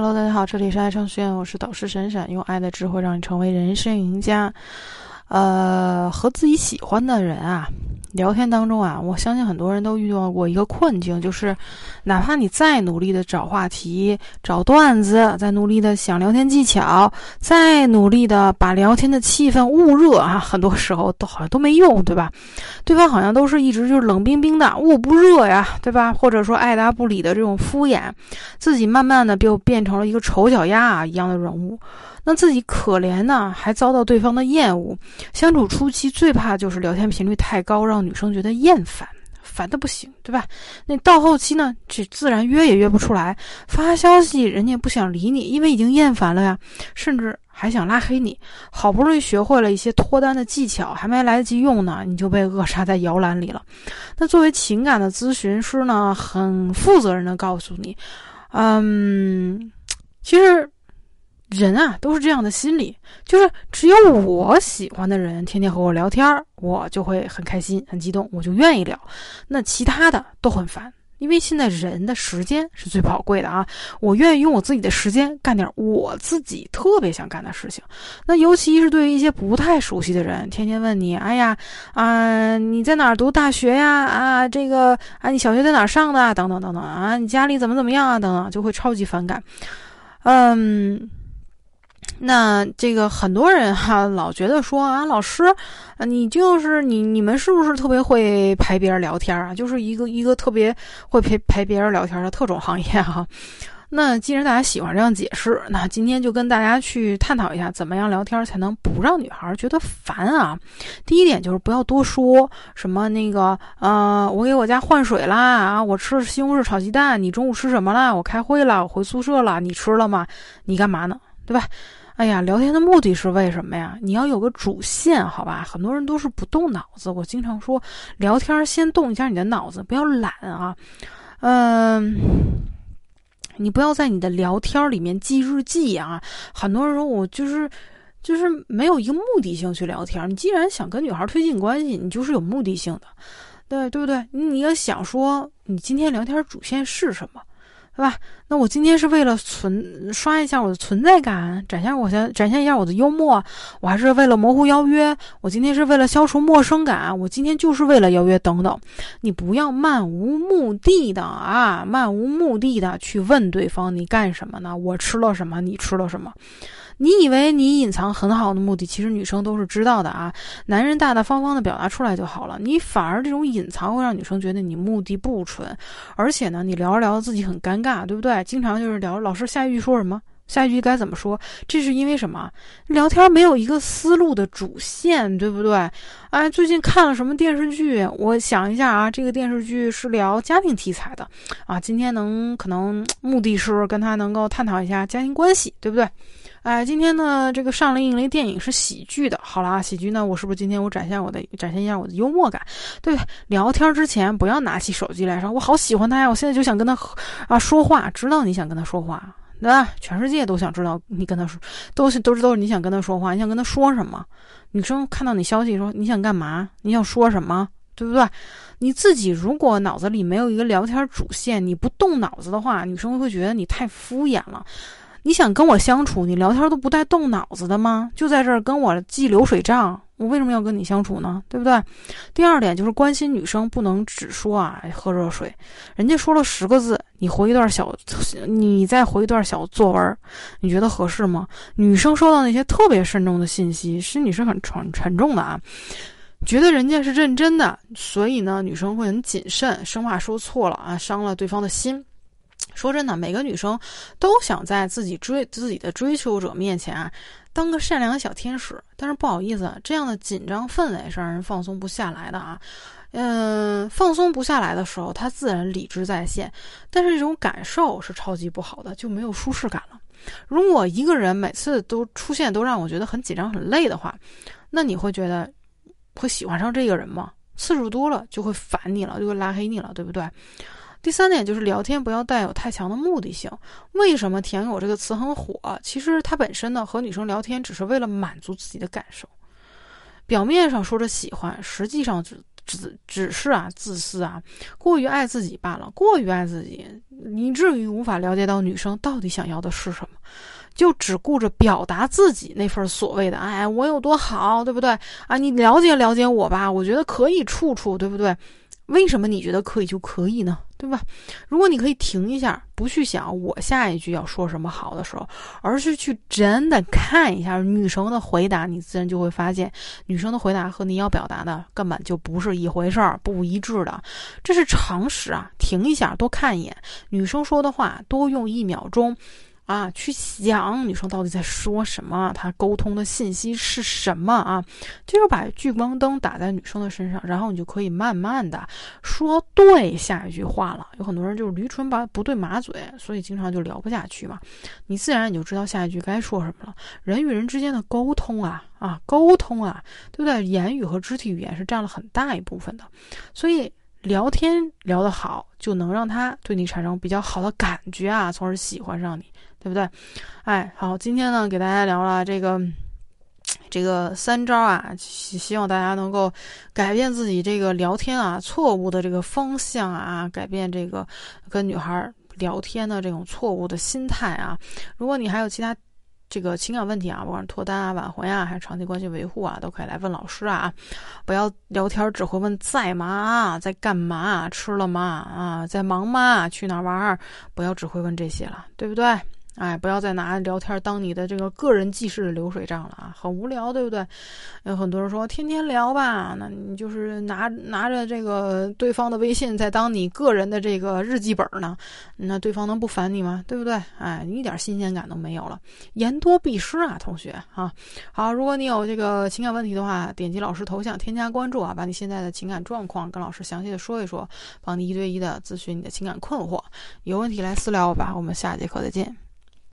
Hello，大家好，这里是爱程序院，我是导师闪闪，用爱的智慧让你成为人生赢家。呃，和自己喜欢的人啊。聊天当中啊，我相信很多人都遇到过一个困境，就是哪怕你再努力的找话题、找段子，再努力的想聊天技巧，再努力的把聊天的气氛捂热啊，很多时候都好像都没用，对吧？对方好像都是一直就是冷冰冰的，捂不热呀，对吧？或者说爱答不理的这种敷衍，自己慢慢的就变成了一个丑小鸭一样的人物。那自己可怜呢，还遭到对方的厌恶。相处初期最怕就是聊天频率太高，让女生觉得厌烦，烦的不行，对吧？那到后期呢，这自然约也约不出来，发消息人家也不想理你，因为已经厌烦了呀，甚至还想拉黑你。好不容易学会了一些脱单的技巧，还没来得及用呢，你就被扼杀在摇篮里了。那作为情感的咨询师呢，很负责任的告诉你，嗯，其实。人啊，都是这样的心理，就是只有我喜欢的人天天和我聊天儿，我就会很开心、很激动，我就愿意聊。那其他的都很烦，因为现在人的时间是最宝贵的啊！我愿意用我自己的时间干点我自己特别想干的事情。那尤其是对于一些不太熟悉的人，天天问你：“哎呀，啊，你在哪儿读大学呀？啊，这个啊，你小学在哪儿上的？等等等等啊，你家里怎么怎么样啊？等等，就会超级反感。嗯。那这个很多人哈，老觉得说啊，老师，你就是你，你们是不是特别会陪别人聊天啊？就是一个一个特别会陪陪别人聊天的特种行业哈。那既然大家喜欢这样解释，那今天就跟大家去探讨一下，怎么样聊天才能不让女孩觉得烦啊？第一点就是不要多说什么那个，呃，我给我家换水啦啊，我吃西红柿炒鸡蛋，你中午吃什么啦？我开会了，我回宿舍了，你吃了吗？你干嘛呢？对吧？哎呀，聊天的目的是为什么呀？你要有个主线，好吧？很多人都是不动脑子。我经常说，聊天先动一下你的脑子，不要懒啊。嗯，你不要在你的聊天里面记日记啊。很多人说我就是就是没有一个目的性去聊天。你既然想跟女孩推进关系，你就是有目的性的，对对不对？你要想说你今天聊天主线是什么？对吧？那我今天是为了存刷一下我的存在感，展现我先展现一下我的幽默，我还是为了模糊邀约？我今天是为了消除陌生感？我今天就是为了邀约等等。你不要漫无目的的啊，漫无目的的去问对方你干什么呢？我吃了什么？你吃了什么？你以为你隐藏很好的目的，其实女生都是知道的啊。男人大大方方的表达出来就好了。你反而这种隐藏会让女生觉得你目的不纯，而且呢，你聊着聊着自己很尴尬，对不对？经常就是聊老师下一句说什么，下一句该怎么说？这是因为什么？聊天没有一个思路的主线，对不对？哎，最近看了什么电视剧？我想一下啊，这个电视剧是聊家庭题材的啊。今天能可能目的是跟他能够探讨一下家庭关系，对不对？哎，今天呢，这个上了映了一电影是喜剧的。好了啊，喜剧呢，我是不是今天我展现我的展现一下我的幽默感？对，聊天之前不要拿起手机来说，我好喜欢他呀，我现在就想跟他啊说话，知道你想跟他说话，对吧？全世界都想知道你跟他说，都是都知道你想跟他说话，你想跟他说什么？女生看到你消息说你想干嘛？你想说什么？对不对？你自己如果脑子里没有一个聊天主线，你不动脑子的话，女生会觉得你太敷衍了。你想跟我相处，你聊天都不带动脑子的吗？就在这儿跟我记流水账，我为什么要跟你相处呢？对不对？第二点就是关心女生不能只说啊喝热水，人家说了十个字，你回一段小，你再回一段小作文，你觉得合适吗？女生收到那些特别慎重的信息，心里是很沉沉重的啊，觉得人家是认真的，所以呢，女生会很谨慎，生怕说错了啊，伤了对方的心。说真的，每个女生都想在自己追自己的追求者面前啊，当个善良的小天使。但是不好意思，这样的紧张氛围是让人放松不下来的啊。嗯，放松不下来的时候，他自然理智在线，但是这种感受是超级不好的，就没有舒适感了。如果一个人每次都出现都让我觉得很紧张很累的话，那你会觉得会喜欢上这个人吗？次数多了就会烦你了，就会拉黑你了，对不对？第三点就是聊天不要带有太强的目的性。为什么“舔狗”这个词很火？其实它本身呢，和女生聊天只是为了满足自己的感受。表面上说着喜欢，实际上只只只是啊自私啊，过于爱自己罢了，过于爱自己，以至于无法了解到女生到底想要的是什么，就只顾着表达自己那份所谓的哎我有多好，对不对啊？你了解了解我吧，我觉得可以处处，对不对？为什么你觉得可以就可以呢？对吧？如果你可以停一下，不去想我下一句要说什么好的时候，而是去真的看一下女生的回答，你自然就会发现，女生的回答和你要表达的根本就不是一回事儿，不一致的。这是常识啊！停一下，多看一眼女生说的话，多用一秒钟。啊，去想女生到底在说什么，她沟通的信息是什么啊？就是把聚光灯打在女生的身上，然后你就可以慢慢的说对下一句话了。有很多人就是驴唇把不对马嘴，所以经常就聊不下去嘛。你自然你就知道下一句该说什么了。人与人之间的沟通啊啊，沟通啊，对不对？言语和肢体语言是占了很大一部分的，所以聊天聊得好，就能让他对你产生比较好的感觉啊，从而喜欢上你。对不对？哎，好，今天呢，给大家聊了这个 这个三招啊，希希望大家能够改变自己这个聊天啊错误的这个方向啊，改变这个跟女孩聊天的这种错误的心态啊。如果你还有其他这个情感问题啊，不管是脱单啊、挽回啊，还是长期关系维护啊，都可以来问老师啊。不要聊天只会问在吗？在干嘛？吃了吗？啊，在忙吗？去哪儿玩？不要只会问这些了，对不对？哎，不要再拿聊天当你的这个个人记事的流水账了啊，很无聊，对不对？有很多人说天天聊吧，那你就是拿拿着这个对方的微信在当你个人的这个日记本呢，那对方能不烦你吗？对不对？哎，你一点新鲜感都没有了，言多必失啊，同学啊。好，如果你有这个情感问题的话，点击老师头像添加关注啊，把你现在的情感状况跟老师详细的说一说，帮你一对一的咨询你的情感困惑。有问题来私聊我吧，我们下节课再见。